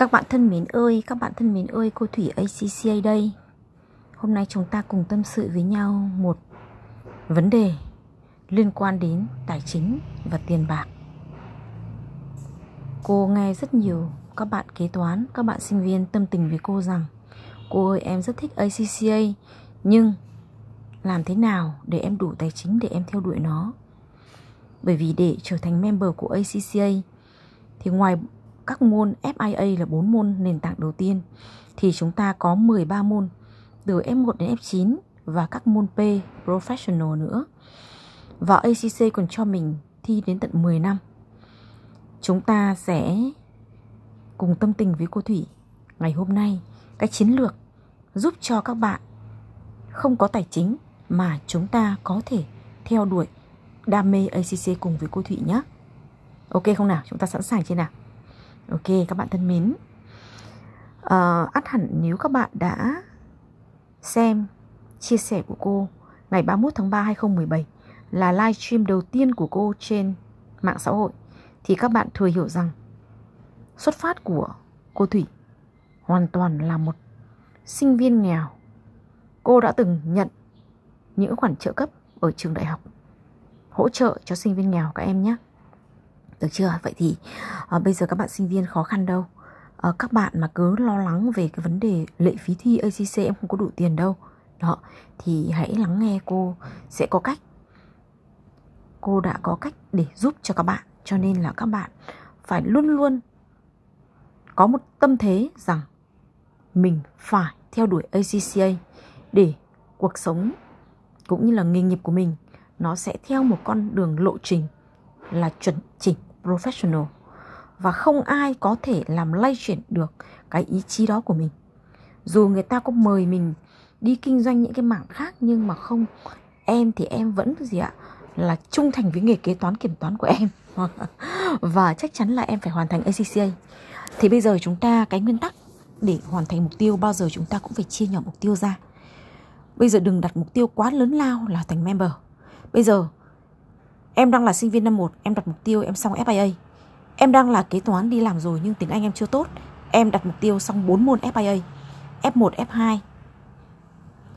Các bạn thân mến ơi, các bạn thân mến ơi, cô Thủy ACCA đây. Hôm nay chúng ta cùng tâm sự với nhau một vấn đề liên quan đến tài chính và tiền bạc. Cô nghe rất nhiều các bạn kế toán, các bạn sinh viên tâm tình với cô rằng Cô ơi em rất thích ACCA Nhưng làm thế nào để em đủ tài chính để em theo đuổi nó Bởi vì để trở thành member của ACCA Thì ngoài các môn FIA là 4 môn nền tảng đầu tiên, thì chúng ta có 13 môn, từ F1 đến F9 và các môn P Professional nữa. Và ACC còn cho mình thi đến tận 10 năm. Chúng ta sẽ cùng tâm tình với cô Thủy ngày hôm nay cái chiến lược giúp cho các bạn không có tài chính mà chúng ta có thể theo đuổi đam mê ACC cùng với cô Thủy nhé. Ok không nào? Chúng ta sẵn sàng chưa nào? Ok các bạn thân mến uh, ắt hẳn nếu các bạn đã xem chia sẻ của cô ngày 31 tháng 3 2017 là livestream đầu tiên của cô trên mạng xã hội thì các bạn thừa hiểu rằng xuất phát của cô Thủy hoàn toàn là một sinh viên nghèo. Cô đã từng nhận những khoản trợ cấp ở trường đại học hỗ trợ cho sinh viên nghèo các em nhé. Được chưa? Vậy thì à, bây giờ các bạn sinh viên khó khăn đâu. À, các bạn mà cứ lo lắng về cái vấn đề lệ phí thi ACC em không có đủ tiền đâu. Đó, thì hãy lắng nghe cô sẽ có cách. Cô đã có cách để giúp cho các bạn. Cho nên là các bạn phải luôn luôn có một tâm thế rằng mình phải theo đuổi ACCA để cuộc sống cũng như là nghề nghiệp của mình nó sẽ theo một con đường lộ trình là chuẩn chỉnh professional và không ai có thể làm lay chuyển được cái ý chí đó của mình. Dù người ta có mời mình đi kinh doanh những cái mảng khác nhưng mà không, em thì em vẫn gì ạ, là trung thành với nghề kế toán kiểm toán của em. Và chắc chắn là em phải hoàn thành ACCA thì bây giờ chúng ta, cái nguyên tắc để hoàn thành mục tiêu, bao giờ chúng ta cũng phải chia nhỏ mục tiêu ra. Bây giờ đừng đặt mục tiêu quá lớn lao là thành member. Bây giờ Em đang là sinh viên năm 1, em đặt mục tiêu em xong FIA. Em đang là kế toán đi làm rồi nhưng tiếng Anh em chưa tốt. Em đặt mục tiêu xong 4 môn FIA. F1, F2.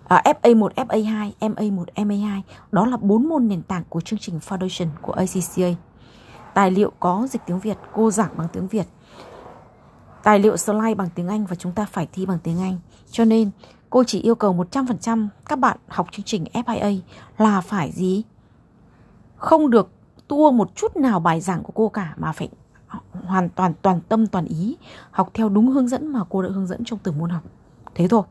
À, FA1, FA2, MA1, MA2. Đó là 4 môn nền tảng của chương trình Foundation của ACCA. Tài liệu có dịch tiếng Việt, cô giảng bằng tiếng Việt. Tài liệu slide bằng tiếng Anh và chúng ta phải thi bằng tiếng Anh. Cho nên cô chỉ yêu cầu 100% các bạn học chương trình FIA là phải gì? Không được tua một chút nào bài giảng của cô cả mà phải hoàn toàn toàn tâm toàn ý học theo đúng hướng dẫn mà cô đã hướng dẫn trong từng môn học. Thế thôi.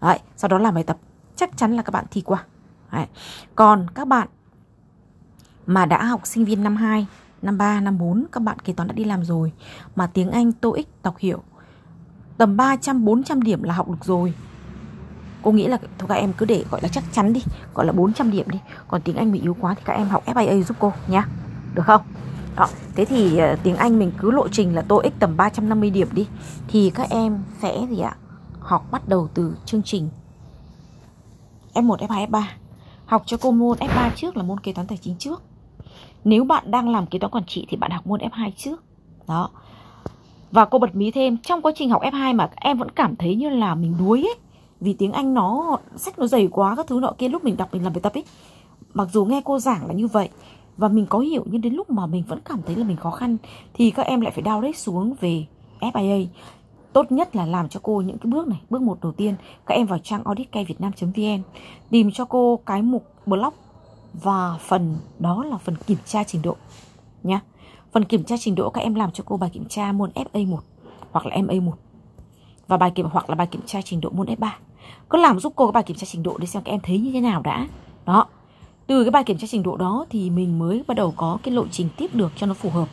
Đấy, sau đó làm bài tập. Chắc chắn là các bạn thi qua. Đấy. còn các bạn mà đã học sinh viên năm 2 năm 3, năm 4 các bạn kế toán đã đi làm rồi mà tiếng Anh TOEIC đọc hiểu tầm 300 400 điểm là học được rồi cô nghĩ là thôi các em cứ để gọi là chắc chắn đi gọi là 400 điểm đi. Còn tiếng anh bị yếu quá thì các em học FIA giúp cô nhá. Được không? Đó. thế thì uh, tiếng anh mình cứ lộ trình là TOEIC tầm 350 điểm đi thì các em sẽ gì ạ? Học bắt đầu từ chương trình F1, F2, F3 học cho cô môn F3 trước là môn kế toán tài chính trước. Nếu bạn đang làm kế toán quản trị thì bạn học môn F2 trước. Đó. Và cô bật mí thêm trong quá trình học F2 mà em vẫn cảm thấy như là mình đuối ấy vì tiếng Anh nó, sách nó dày quá, các thứ nọ kia, lúc mình đọc mình làm bài tập ấy. Mặc dù nghe cô giảng là như vậy, và mình có hiểu, nhưng đến lúc mà mình vẫn cảm thấy là mình khó khăn, thì các em lại phải download xuống về FIA tốt nhất là làm cho cô những cái bước này. Bước một đầu tiên, các em vào trang auditcayvietnam.vn tìm cho cô cái mục blog và phần, đó là phần kiểm tra trình độ, nhá. Phần kiểm tra trình độ các em làm cho cô bài kiểm tra môn FA1 hoặc là MA1 và bài kiểm, hoặc là bài kiểm tra trình độ môn F3 cứ làm giúp cô cái bài kiểm tra trình độ để xem các em thấy như thế nào đã. Đó. Từ cái bài kiểm tra trình độ đó thì mình mới bắt đầu có cái lộ trình tiếp được cho nó phù hợp.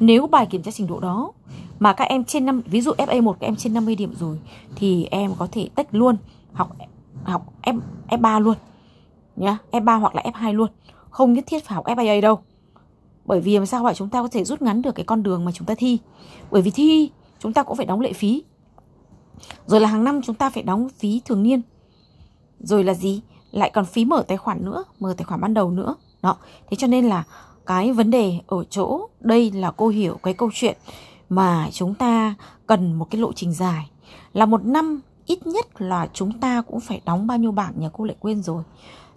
Nếu bài kiểm tra trình độ đó mà các em trên năm ví dụ FA1 các em trên 50 điểm rồi thì em có thể tách luôn học học F, F3 luôn nhá. F3 hoặc là F2 luôn. Không nhất thiết phải học FIA đâu. Bởi vì làm sao vậy? Chúng ta có thể rút ngắn được cái con đường mà chúng ta thi. Bởi vì thi chúng ta cũng phải đóng lệ phí rồi là hàng năm chúng ta phải đóng phí thường niên. Rồi là gì? Lại còn phí mở tài khoản nữa, mở tài khoản ban đầu nữa. Đó. Thế cho nên là cái vấn đề ở chỗ đây là cô hiểu cái câu chuyện mà chúng ta cần một cái lộ trình dài là một năm ít nhất là chúng ta cũng phải đóng bao nhiêu bảng nhà cô lại quên rồi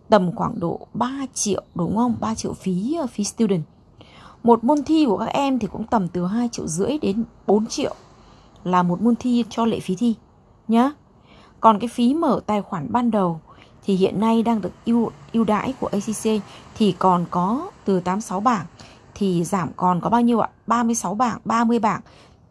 tầm khoảng độ 3 triệu đúng không 3 triệu phí ờ, phí student một môn thi của các em thì cũng tầm từ 2 triệu rưỡi đến 4 triệu là một môn thi cho lệ phí thi nhá còn cái phí mở tài khoản ban đầu thì hiện nay đang được ưu ưu đãi của ACC thì còn có từ 86 bảng thì giảm còn có bao nhiêu ạ? 36 bảng, 30 bảng,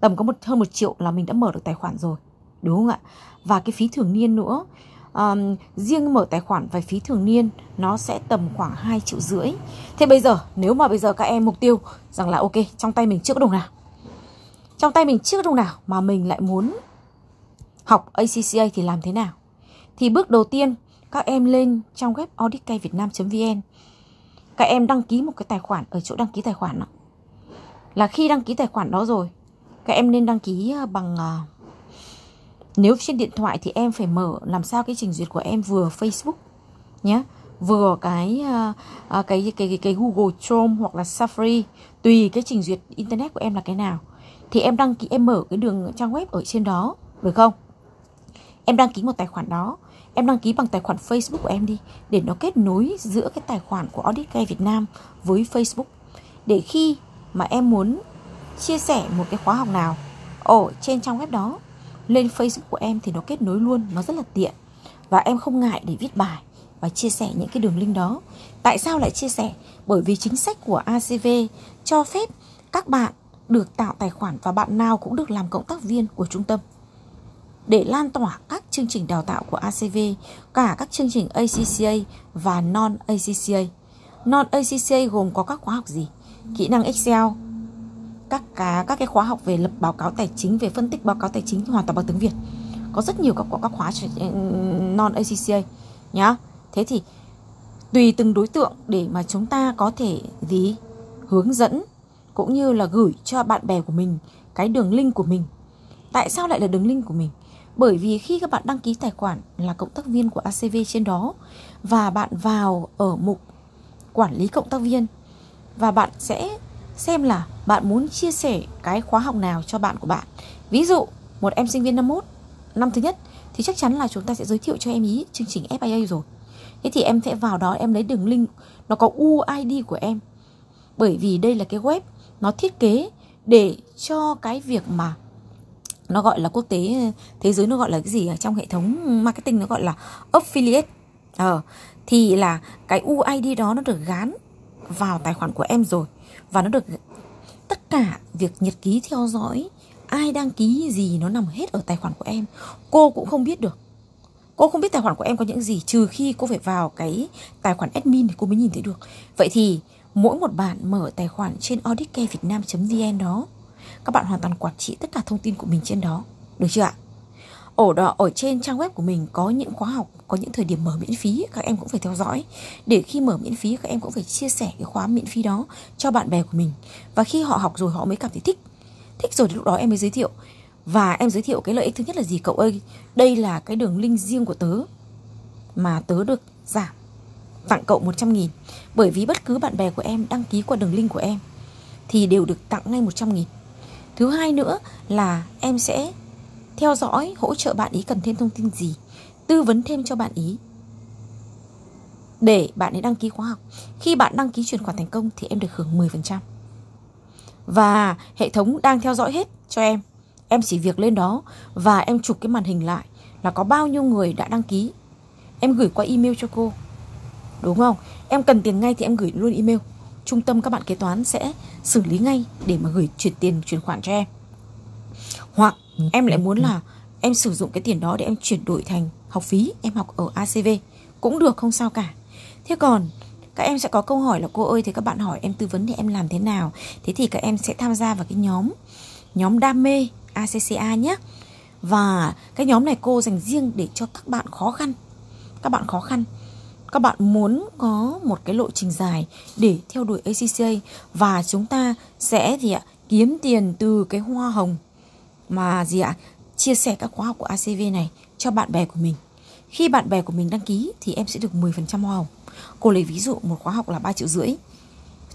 tầm có một hơn một triệu là mình đã mở được tài khoản rồi. Đúng không ạ? Và cái phí thường niên nữa um, riêng mở tài khoản và phí thường niên nó sẽ tầm khoảng 2 triệu rưỡi. Thế bây giờ nếu mà bây giờ các em mục tiêu rằng là ok trong tay mình chưa có đồng nào, trong tay mình chưa đâu đồng nào mà mình lại muốn học ACCA thì làm thế nào? Thì bước đầu tiên các em lên trong web auditkvietnam.vn các em đăng ký một cái tài khoản ở chỗ đăng ký tài khoản đó. là khi đăng ký tài khoản đó rồi các em nên đăng ký ờ, bằng ờ, nếu trên điện thoại thì em phải mở làm sao cái trình duyệt của em vừa Facebook nhé vừa cái ờ, cái, cái cái cái Google Chrome hoặc là Safari tùy cái trình duyệt internet của em là cái nào thì em đăng ký, em mở cái đường trang web ở trên đó, được không? Em đăng ký một tài khoản đó. Em đăng ký bằng tài khoản Facebook của em đi, để nó kết nối giữa cái tài khoản của Audit Guide Việt Nam với Facebook. Để khi mà em muốn chia sẻ một cái khóa học nào ở trên trang web đó, lên Facebook của em thì nó kết nối luôn, nó rất là tiện. Và em không ngại để viết bài và chia sẻ những cái đường link đó. Tại sao lại chia sẻ? Bởi vì chính sách của ACV cho phép các bạn được tạo tài khoản và bạn nào cũng được làm cộng tác viên của trung tâm để lan tỏa các chương trình đào tạo của ACV, cả các chương trình ACCA và non-ACCA. Non-ACCA gồm có các khóa học gì? Kỹ năng Excel, các cá các cái khóa học về lập báo cáo tài chính, về phân tích báo cáo tài chính hoàn toàn bằng tiếng Việt. Có rất nhiều các các khóa ừ, non-ACCA nhá. Thế thì tùy từng đối tượng để mà chúng ta có thể gì hướng dẫn cũng như là gửi cho bạn bè của mình cái đường link của mình. Tại sao lại là đường link của mình? Bởi vì khi các bạn đăng ký tài khoản là cộng tác viên của ACV trên đó và bạn vào ở mục quản lý cộng tác viên và bạn sẽ xem là bạn muốn chia sẻ cái khóa học nào cho bạn của bạn. Ví dụ, một em sinh viên năm 1, năm thứ nhất thì chắc chắn là chúng ta sẽ giới thiệu cho em ý chương trình FIA rồi. Thế thì em sẽ vào đó em lấy đường link nó có UID của em. Bởi vì đây là cái web nó thiết kế để cho cái việc mà nó gọi là quốc tế, thế giới nó gọi là cái gì ở trong hệ thống marketing nó gọi là affiliate. Ờ thì là cái UID đó nó được gán vào tài khoản của em rồi và nó được tất cả việc nhật ký theo dõi, ai đăng ký gì nó nằm hết ở tài khoản của em. Cô cũng không biết được. Cô không biết tài khoản của em có những gì, trừ khi cô phải vào cái tài khoản admin thì cô mới nhìn thấy được. Vậy thì mỗi một bạn mở tài khoản trên auditcarevietnam.vn đó. Các bạn hoàn toàn quản trị tất cả thông tin của mình trên đó. Được chưa ạ? Ở đó ở trên trang web của mình có những khóa học, có những thời điểm mở miễn phí, các em cũng phải theo dõi. Để khi mở miễn phí, các em cũng phải chia sẻ cái khóa miễn phí đó cho bạn bè của mình. Và khi họ học rồi, họ mới cảm thấy thích. Thích rồi thì lúc đó em mới giới thiệu. Và em giới thiệu cái lợi ích thứ nhất là gì cậu ơi? Đây là cái đường link riêng của tớ mà tớ được giảm tặng cậu 100 nghìn bởi vì bất cứ bạn bè của em đăng ký qua đường link của em thì đều được tặng ngay 100 nghìn Thứ hai nữa là em sẽ theo dõi, hỗ trợ bạn ý cần thêm thông tin gì, tư vấn thêm cho bạn ý để bạn ấy đăng ký khóa học. Khi bạn đăng ký chuyển khoản thành công thì em được hưởng 10%. Và hệ thống đang theo dõi hết cho em. Em chỉ việc lên đó và em chụp cái màn hình lại là có bao nhiêu người đã đăng ký. Em gửi qua email cho cô. Đúng không? Em cần tiền ngay thì em gửi luôn email. Trung tâm các bạn kế toán sẽ xử lý ngay để mà gửi chuyển tiền, chuyển khoản cho em. Hoặc em lại muốn là em sử dụng cái tiền đó để em chuyển đổi thành học phí, em học ở ACV cũng được, không sao cả. Thế còn các em sẽ có câu hỏi là, cô ơi thì các bạn hỏi em tư vấn thì em làm thế nào? Thế thì các em sẽ tham gia vào cái nhóm nhóm đam mê ACCA nhé. Và cái nhóm này cô dành riêng để cho các bạn khó khăn. Các bạn khó khăn các bạn muốn có một cái lộ trình dài để theo đuổi ACCA và chúng ta sẽ gì ạ, kiếm tiền từ cái hoa hồng mà gì ạ, chia sẻ các khóa học của ACV này cho bạn bè của mình. Khi bạn bè của mình đăng ký thì em sẽ được 10% hoa hồng. Cô lấy ví dụ một khóa học là 3 triệu rưỡi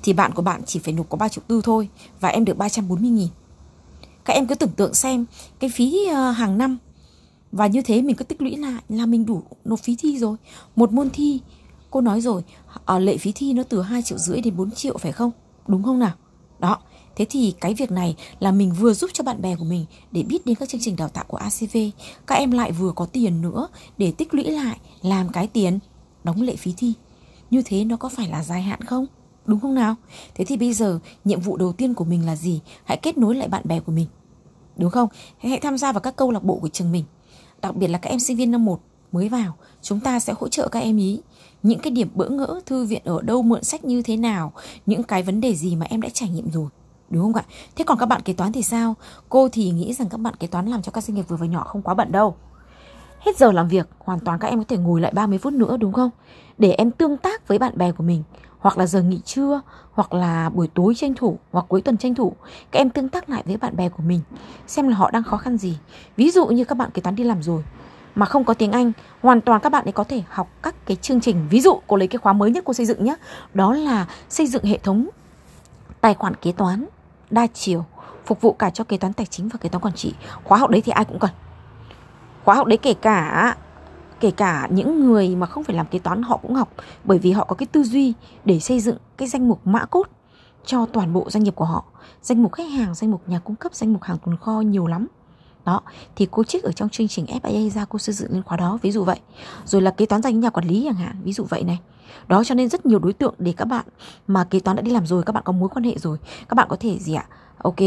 thì bạn của bạn chỉ phải nộp có 3 triệu tư thôi và em được 340 nghìn. Các em cứ tưởng tượng xem cái phí ờ, hàng năm và như thế mình cứ tích lũy lại là mình đủ nộp phí thi rồi một môn thi cô nói rồi uh, lệ phí thi nó từ 2 triệu rưỡi đến 4 triệu phải không đúng không nào đó Thế thì cái việc này là mình vừa giúp cho bạn bè của mình để biết đến các chương trình đào tạo của ACV. Các em lại vừa có tiền nữa để tích lũy lại làm cái tiền đóng lệ phí thi. Như thế nó có phải là dài hạn không? Đúng không nào? Thế thì bây giờ nhiệm vụ đầu tiên của mình là gì? Hãy kết nối lại bạn bè của mình. Đúng không? Hãy tham gia vào các câu lạc bộ của trường mình. Đặc biệt là các em sinh viên năm 1 mới vào, chúng ta sẽ hỗ trợ các em ý những cái điểm bỡ ngỡ thư viện ở đâu mượn sách như thế nào, những cái vấn đề gì mà em đã trải nghiệm rồi. Đúng không ạ? Thế còn các bạn kế toán thì sao? Cô thì nghĩ rằng các bạn kế toán làm cho các doanh nghiệp vừa và nhỏ không quá bận đâu. Hết giờ làm việc, hoàn toàn các em có thể ngồi lại 30 phút nữa đúng không? Để em tương tác với bạn bè của mình hoặc là giờ nghỉ trưa, hoặc là buổi tối tranh thủ, hoặc cuối tuần tranh thủ, các em tương tác lại với bạn bè của mình, xem là họ đang khó khăn gì. Ví dụ như các bạn kế toán đi làm rồi, mà không có tiếng Anh, hoàn toàn các bạn ấy có thể học các cái chương trình, ví dụ cô lấy cái khóa mới nhất cô xây dựng nhé đó là xây dựng hệ thống tài khoản kế toán đa chiều, phục vụ cả cho kế toán tài chính và kế toán quản trị. Khóa học đấy thì ai cũng cần. Khóa học đấy kể cả kể cả những người mà không phải làm kế toán họ cũng học bởi vì họ có cái tư duy để xây dựng cái danh mục mã cốt cho toàn bộ doanh nghiệp của họ. Danh mục khách hàng danh mục nhà cung cấp danh mục hàng tồn kho nhiều lắm. Đó thì cô trích ở trong chương trình FIA ra cô xây dựng lên khóa đó ví dụ vậy. Rồi là kế toán dành nhà quản lý chẳng hạn ví dụ vậy này. Đó cho nên rất nhiều đối tượng để các bạn mà kế toán đã đi làm rồi các bạn có mối quan hệ rồi các bạn có thể gì ạ? Ok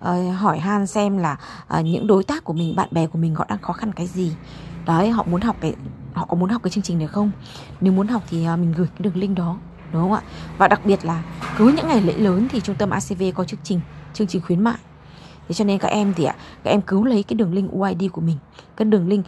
uh, hỏi han xem là uh, những đối tác của mình bạn bè của mình họ đang khó khăn cái gì đấy, họ muốn học cái họ có muốn học cái chương trình này không? Nếu muốn học thì à, mình gửi cái đường link đó, đúng không ạ? Và đặc biệt là cứ những ngày lễ lớn thì trung tâm ACV có chương trình chương trình khuyến mại. Thế cho nên các em thì ạ, các em cứ lấy cái đường link UID của mình. Cái đường link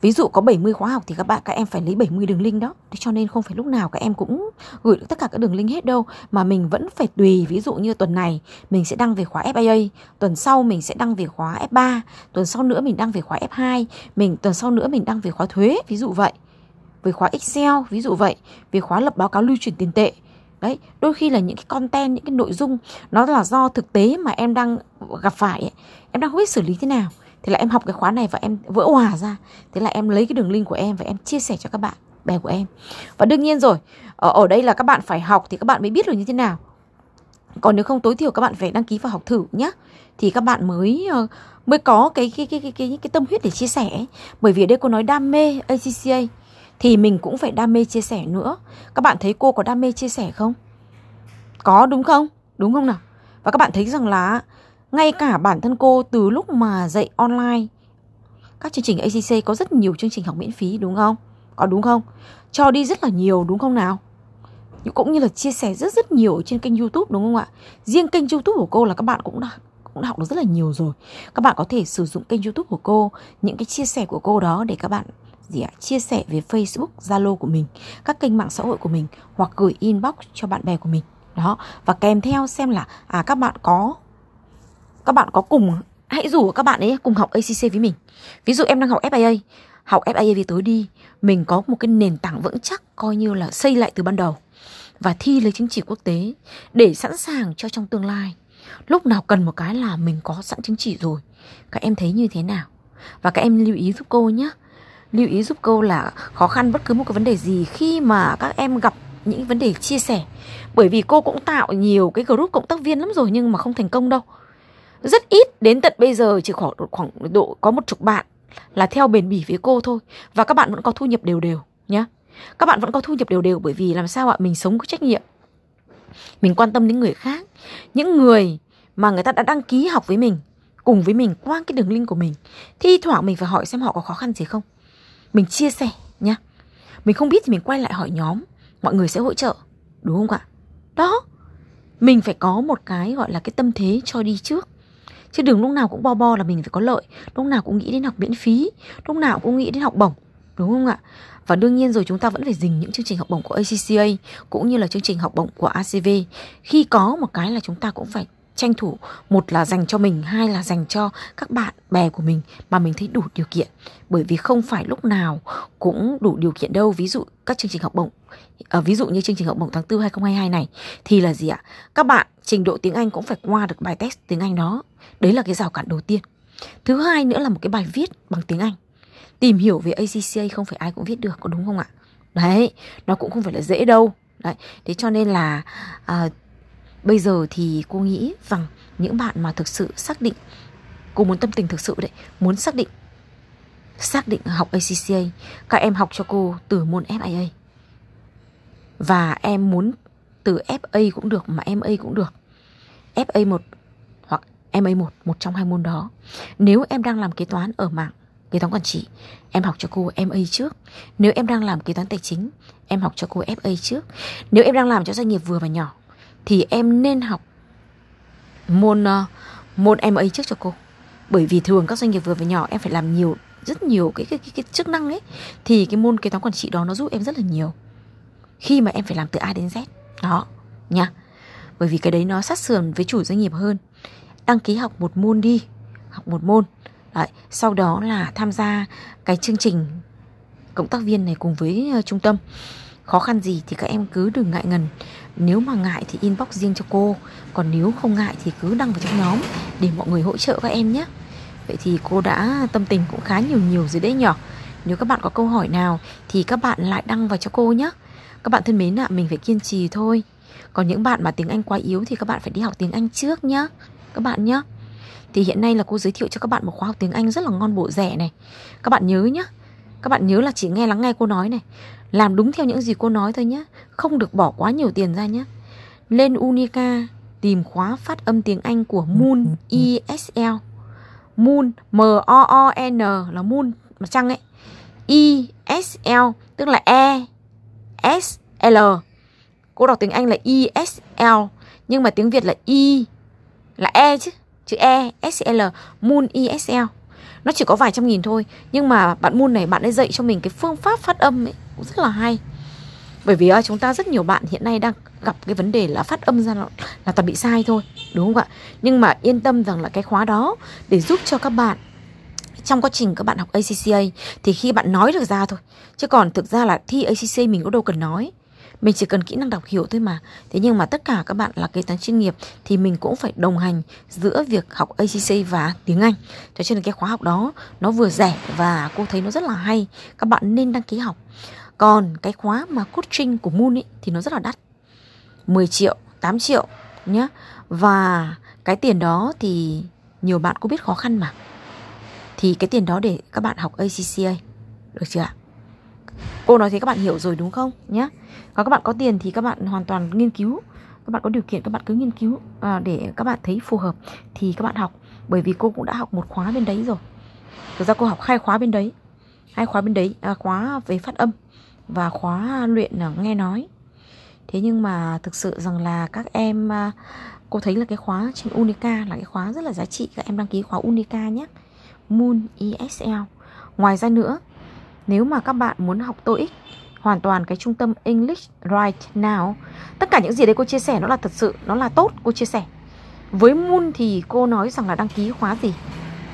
Ví dụ có 70 khóa học thì các bạn các em phải lấy 70 đường link đó. Thế cho nên không phải lúc nào các em cũng gửi được tất cả các đường link hết đâu mà mình vẫn phải tùy ví dụ như tuần này mình sẽ đăng về khóa FIA, tuần sau mình sẽ đăng về khóa F3, tuần sau nữa mình đăng về khóa F2, mình tuần sau nữa mình đăng về khóa thuế, ví dụ vậy. Về khóa Excel, ví dụ vậy, về khóa lập báo cáo lưu chuyển tiền tệ. Đấy, đôi khi là những cái content, những cái nội dung nó là do thực tế mà em đang gặp phải ấy. Em đang không biết xử lý thế nào Thế là em học cái khóa này và em vỡ hòa ra Thế là em lấy cái đường link của em và em chia sẻ cho các bạn bè của em Và đương nhiên rồi ở, ở đây là các bạn phải học thì các bạn mới biết được như thế nào Còn nếu không tối thiểu các bạn phải đăng ký vào học thử nhé Thì các bạn mới ờ, mới có cái cái, cái cái cái cái tâm huyết để chia sẻ Bởi vì ở đây cô nói đam mê ACCA Thì mình cũng phải đam mê chia sẻ nữa Các bạn thấy cô có đam mê chia sẻ không? Có đúng không? Đúng không nào? Và các bạn thấy rằng là ngay cả bản thân cô từ lúc mà dạy online Các chương trình ACC có rất nhiều chương trình học miễn phí đúng không? Có đúng không? Cho đi rất là nhiều đúng không nào? Cũng như là chia sẻ rất rất nhiều trên kênh youtube đúng không ạ? Riêng kênh youtube của cô là các bạn cũng đã cũng đã học được rất là nhiều rồi Các bạn có thể sử dụng kênh youtube của cô Những cái chia sẻ của cô đó để các bạn gì ạ chia sẻ về Facebook, Zalo của mình, các kênh mạng xã hội của mình hoặc gửi inbox cho bạn bè của mình. Đó, và kèm theo xem là à các bạn có các bạn có cùng, hãy rủ các bạn ấy cùng học ACC với mình. Ví dụ em đang học FIA học FIA về tối đi, mình có một cái nền tảng vững chắc coi như là xây lại từ ban đầu và thi lấy chứng chỉ quốc tế để sẵn sàng cho trong tương lai. Lúc nào cần một cái là mình có sẵn chứng chỉ rồi. Các em thấy như thế nào? Và các em lưu ý giúp cô nhé. Lưu ý giúp cô là khó khăn bất cứ một cái vấn đề gì khi mà các em gặp những vấn đề chia sẻ. Bởi vì cô cũng tạo nhiều cái group cộng tác viên lắm rồi nhưng mà không thành công đâu rất ít, đến tận bây giờ chỉ khoảng khoảng độ có một chục bạn là theo bền bỉ với cô thôi. Và các bạn vẫn có thu nhập đều đều nhé các bạn vẫn có thu nhập đều đều bởi vì làm sao ạ? Mình sống có trách nhiệm. Mình quan tâm đến người khác. Những người mà người ta đã đăng ký học với mình, cùng với mình, qua cái đường link của mình, thi thoảng mình phải hỏi xem họ có khó khăn gì không. Mình chia sẻ, nhá. Mình không biết thì mình quay lại hỏi nhóm. Mọi người sẽ hỗ trợ, đúng không ạ? Đó. Mình phải có một cái gọi là cái tâm thế cho đi trước. Chứ đừng lúc nào cũng bo bo là mình phải có lợi. Lúc nào cũng nghĩ đến học miễn phí. Lúc nào cũng nghĩ đến học bổng, Đúng không ạ? Và đương nhiên rồi, chúng ta vẫn phải dình những chương trình học bổng của ACCA Cũng như là chương trình học bổng của ACV Khi có một cái là chúng ta cũng phải tranh thủ. Một là dành cho mình hai là dành cho các bạn bè của mình mà mình thấy đủ điều kiện. Bởi vì không phải lúc nào cũng đủ điều kiện đâu. Ví dụ các chương trình học bổng à, ví dụ như chương trình học bổng tháng 4 2022 này thì là gì ạ? Các bạn trình độ tiếng Anh cũng phải qua được bài test tiếng Anh đó. Đấy là cái rào cản đầu tiên. Thứ hai nữa là một cái bài viết bằng tiếng anh. Tìm hiểu về ACCA không phải ai cũng viết được có đúng không ạ? Đấy nó cũng không phải là dễ đâu. Đấy thế cho nên là à, bây giờ thì cô nghĩ rằng những bạn mà thực sự xác định, cô muốn tâm tình thực sự đấy, muốn xác định xác định học ACCA các em học cho cô từ môn FIA và em muốn từ FA cũng được mà MA cũng được. FA1 hoặc MA1 một trong hai môn đó. Nếu em đang làm kế toán ở mạng, kế toán quản trị, em học cho cô MA trước. Nếu em đang làm kế toán tài chính, em học cho cô FA trước. Nếu em đang làm cho doanh nghiệp vừa và nhỏ thì em nên học môn ờ, môn môn MA trước cho cô. Bởi vì thường các doanh nghiệp vừa và nhỏ em phải làm nhiều rất nhiều cái cái, cái, cái chức năng ấy thì cái môn kế toán quản trị đó nó giúp em rất là nhiều. Khi mà em phải làm từ A đến Z. Đó nha. Bởi vì cái đấy nó sát sườn với chủ doanh nghiệp hơn. Đăng ký học một môn đi học một môn. Đấy, sau đó là tham gia cái chương trình cộng tác viên này cùng với uh, trung tâm. Khó khăn gì thì các em cứ đừng ngại ngần nếu mà ngại thì inbox riêng cho cô, còn nếu không ngại thì cứ đăng vào trong nhóm để mọi người hỗ trợ các em nhé. Vậy thì cô đã, tâm tình cũng khá nhiều nhiều rồi đấy nhở. nếu các bạn có câu hỏi nào thì các bạn lại đăng vào cho cô nhé. Các bạn thân mến ạ, mình phải kiên trì thôi. Còn những bạn mà tiếng anh quá yếu thì các bạn phải đi học tiếng anh trước nhé các bạn nhé thì hiện nay là cô giới thiệu cho các bạn một khóa học tiếng anh rất là ngon bổ rẻ này. Các bạn nhớ nhé các bạn nhớ là chỉ nghe lắng nghe cô nói này. Làm đúng theo những gì cô nói thôi nhé. Không được bỏ quá nhiều tiền ra nhé. Lên Unica tìm khóa phát âm tiếng Anh của Moon ESL Moon, M O O N, là Moon mặt trăng ấy. ESL S L, tức là E S L. Cô đọc tiếng Anh là ESL S L, nhưng mà tiếng Việt là E là E chứ, chữ E S L, Moon ESL S L nó chỉ có vài trăm nghìn thôi nhưng mà bạn Moon này bạn ấy dạy cho mình cái phương pháp phát âm ấy cũng rất là hay. Bởi vì chúng ta rất nhiều bạn hiện nay đang gặp cái vấn đề là phát âm ra là, là toàn bị sai thôi đúng không ạ? Nhưng mà yên tâm rằng là cái khóa đó để giúp cho các bạn trong quá trình các bạn học ACCA thì khi bạn nói được ra thôi. Chứ còn thực ra là thi ACCA mình cũng đâu cần nói mình chỉ cần kỹ năng đọc hiểu thôi mà. Thế nhưng mà tất cả các bạn là kế toán chuyên nghiệp thì mình cũng phải đồng hành giữa việc học ACC và tiếng Anh. Cho nên cái khóa học đó nó vừa rẻ và cô thấy nó rất là hay. Các bạn nên đăng ký học. Còn cái khóa mà coaching của Moon ấy thì nó rất là đắt. 10 triệu 8 triệu nhé và cái tiền đó thì nhiều bạn cũng biết khó khăn mà. Thì cái tiền đó để các bạn học ACCA được chưa ạ? Cô nói thế các bạn hiểu rồi đúng không? Nhé còn các bạn có tiền thì các bạn hoàn toàn nghiên cứu. Các bạn có điều kiện các bạn cứ nghiên cứu à, để các bạn thấy phù hợp thì các bạn học. Bởi vì cô cũng đã học một khóa bên đấy rồi. Thực ra cô học hai khóa bên đấy. Hai khóa bên đấy à, khóa về phát âm và khóa luyện à, nghe nói. Thế nhưng mà thực sự rằng là các em à, cô thấy là cái khóa trên Unica là cái khóa rất là giá trị. Các em đăng ký khóa Unica nhé. Moon ESL ngoài ra nữa nếu mà các bạn muốn học TOEIC, hoàn toàn cái trung tâm English Right Now, tất cả những gì đấy cô chia sẻ nó là thật sự, nó là tốt, cô chia sẻ. Với Moon thì cô nói rằng là đăng ký khóa gì?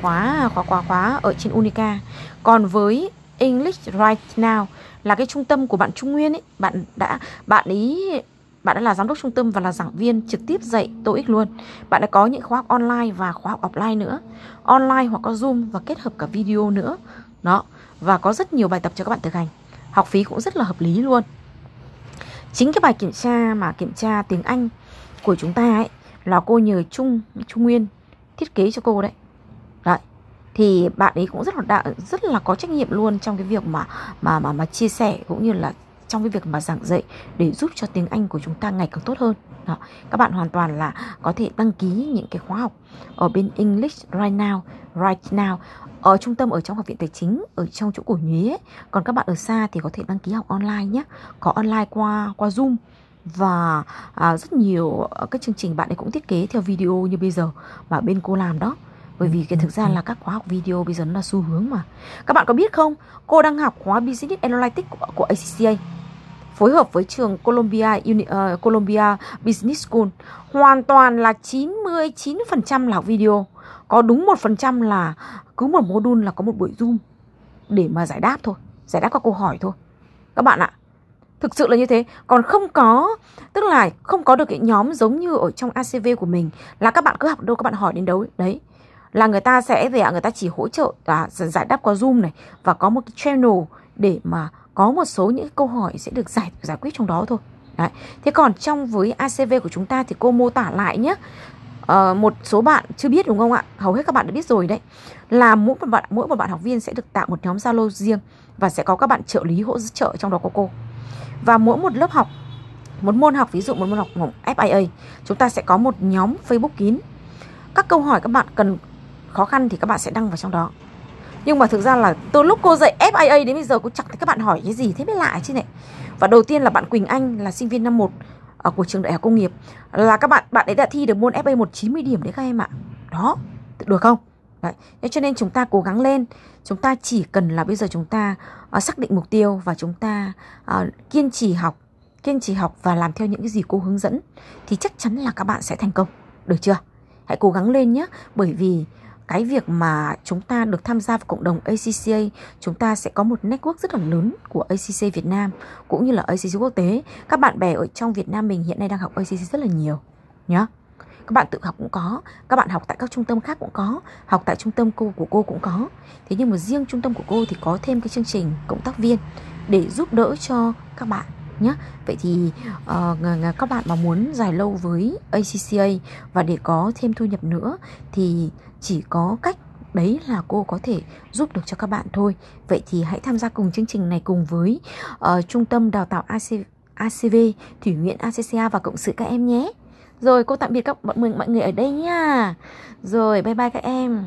Khóa khóa khóa khóa ở trên Unica. Còn với English Right Now là cái trung tâm của bạn Trung Nguyên ấy, bạn đã, bạn ý, bạn đã là giám đốc trung tâm và là giảng viên trực tiếp dạy TOEIC luôn. Bạn đã có những khóa học online và khóa học offline nữa. Online hoặc có zoom và kết hợp cả video nữa. Đó và có rất nhiều bài tập cho các bạn thực hành. Học phí cũng rất là hợp lý luôn. Chính cái bài kiểm tra mà kiểm tra tiếng Anh của chúng ta ấy là cô nhờ Trung Trung Nguyên thiết kế cho cô đấy. Đấy thì bạn ấy cũng rất là đa, rất là có trách nhiệm luôn trong cái việc mà mà mà mà chia sẻ cũng như là trong cái việc mà giảng dạy để giúp cho tiếng Anh của chúng ta ngày càng tốt hơn. Đó. Các bạn hoàn toàn là có thể đăng ký những cái khóa học ở bên English right now, right now ở trung tâm ở trong học viện tài chính ở trong chỗ của Nhuế còn các bạn ở xa thì có thể đăng ký học online nhé. Có online qua qua Zoom. Và à, rất nhiều các chương trình bạn ấy cũng thiết kế theo video như bây giờ mà bên cô làm đó. Bởi vì cái thực ra là các khóa học video bây giờ nó là xu hướng mà. Các bạn có biết không? Cô đang học khóa Business Analytics của, của ACCA phối hợp với trường Columbia Uni, uh, Columbia Business School hoàn toàn là 99% là học video có đúng 1% là cứ một module là có một buổi zoom để mà giải đáp thôi giải đáp các câu hỏi thôi. Các bạn ạ thực sự là như thế. Còn không có tức là không có được cái nhóm giống như ở trong ACV của mình là các bạn cứ học đâu các bạn hỏi đến đâu đấy là người ta sẽ về người ta chỉ hỗ trợ à, giải đáp qua zoom này và có một cái channel để mà có một số những câu hỏi sẽ được giải giải quyết trong đó thôi. Đấy. Thế còn trong với ACV của chúng ta thì cô mô tả lại nhé. Uh, một số bạn chưa biết đúng không ạ? Hầu hết các bạn đã biết rồi đấy. Là mỗi một bạn mỗi một bạn học viên sẽ được tạo một nhóm zalo riêng và sẽ có các bạn trợ lý hỗ trợ trong đó có cô. Và mỗi một lớp học một môn học ví dụ một môn học FIA chúng ta sẽ có một nhóm Facebook kín. Các câu hỏi các bạn cần khó khăn thì các bạn sẽ đăng vào trong đó nhưng mà thực ra là từ lúc cô dạy FIA đến bây giờ cô chẳng thấy các bạn hỏi cái gì thế mới lạ chứ này. Và đầu tiên là bạn Quỳnh Anh là sinh viên năm 1 ở à, của trường đại học công nghiệp. Là các bạn bạn ấy đã thi được môn FA 190 điểm đấy các em ạ. Đó được không? Đấy thế cho nên chúng ta cố gắng lên. Chúng ta chỉ cần là bây giờ chúng ta uh, xác định mục tiêu và chúng ta uh, kiên trì học kiên trì học và làm theo những cái gì cô hướng dẫn thì chắc chắn là các bạn sẽ thành công. Được chưa? Hãy cố gắng lên nhé bởi vì cái việc mà chúng ta được tham gia vào cộng đồng ACCA chúng ta sẽ có một network rất là lớn của ACC Việt Nam cũng như là ACC quốc tế. Các bạn bè ở trong Việt Nam mình hiện nay đang học ACC rất là nhiều nhá. Các bạn tự học cũng có các bạn học tại các trung tâm khác cũng có học tại trung tâm cô của cô cũng có. Thế nhưng mà riêng trung tâm của cô thì có thêm cái chương trình cộng tác viên để giúp đỡ cho các bạn nhé vậy thì uh, các bạn mà muốn dài lâu với ACCA và để có thêm thu nhập nữa thì chỉ có cách đấy là cô có thể giúp được cho các bạn thôi. Vậy thì hãy tham gia cùng chương trình này cùng với uh, trung tâm đào tạo AC, ACV Thủy Nguyễn ACCA và cộng sự các em nhé. Rồi cô tạm biệt các bọn mình mọi người ở đây nha. Rồi bye bye các em.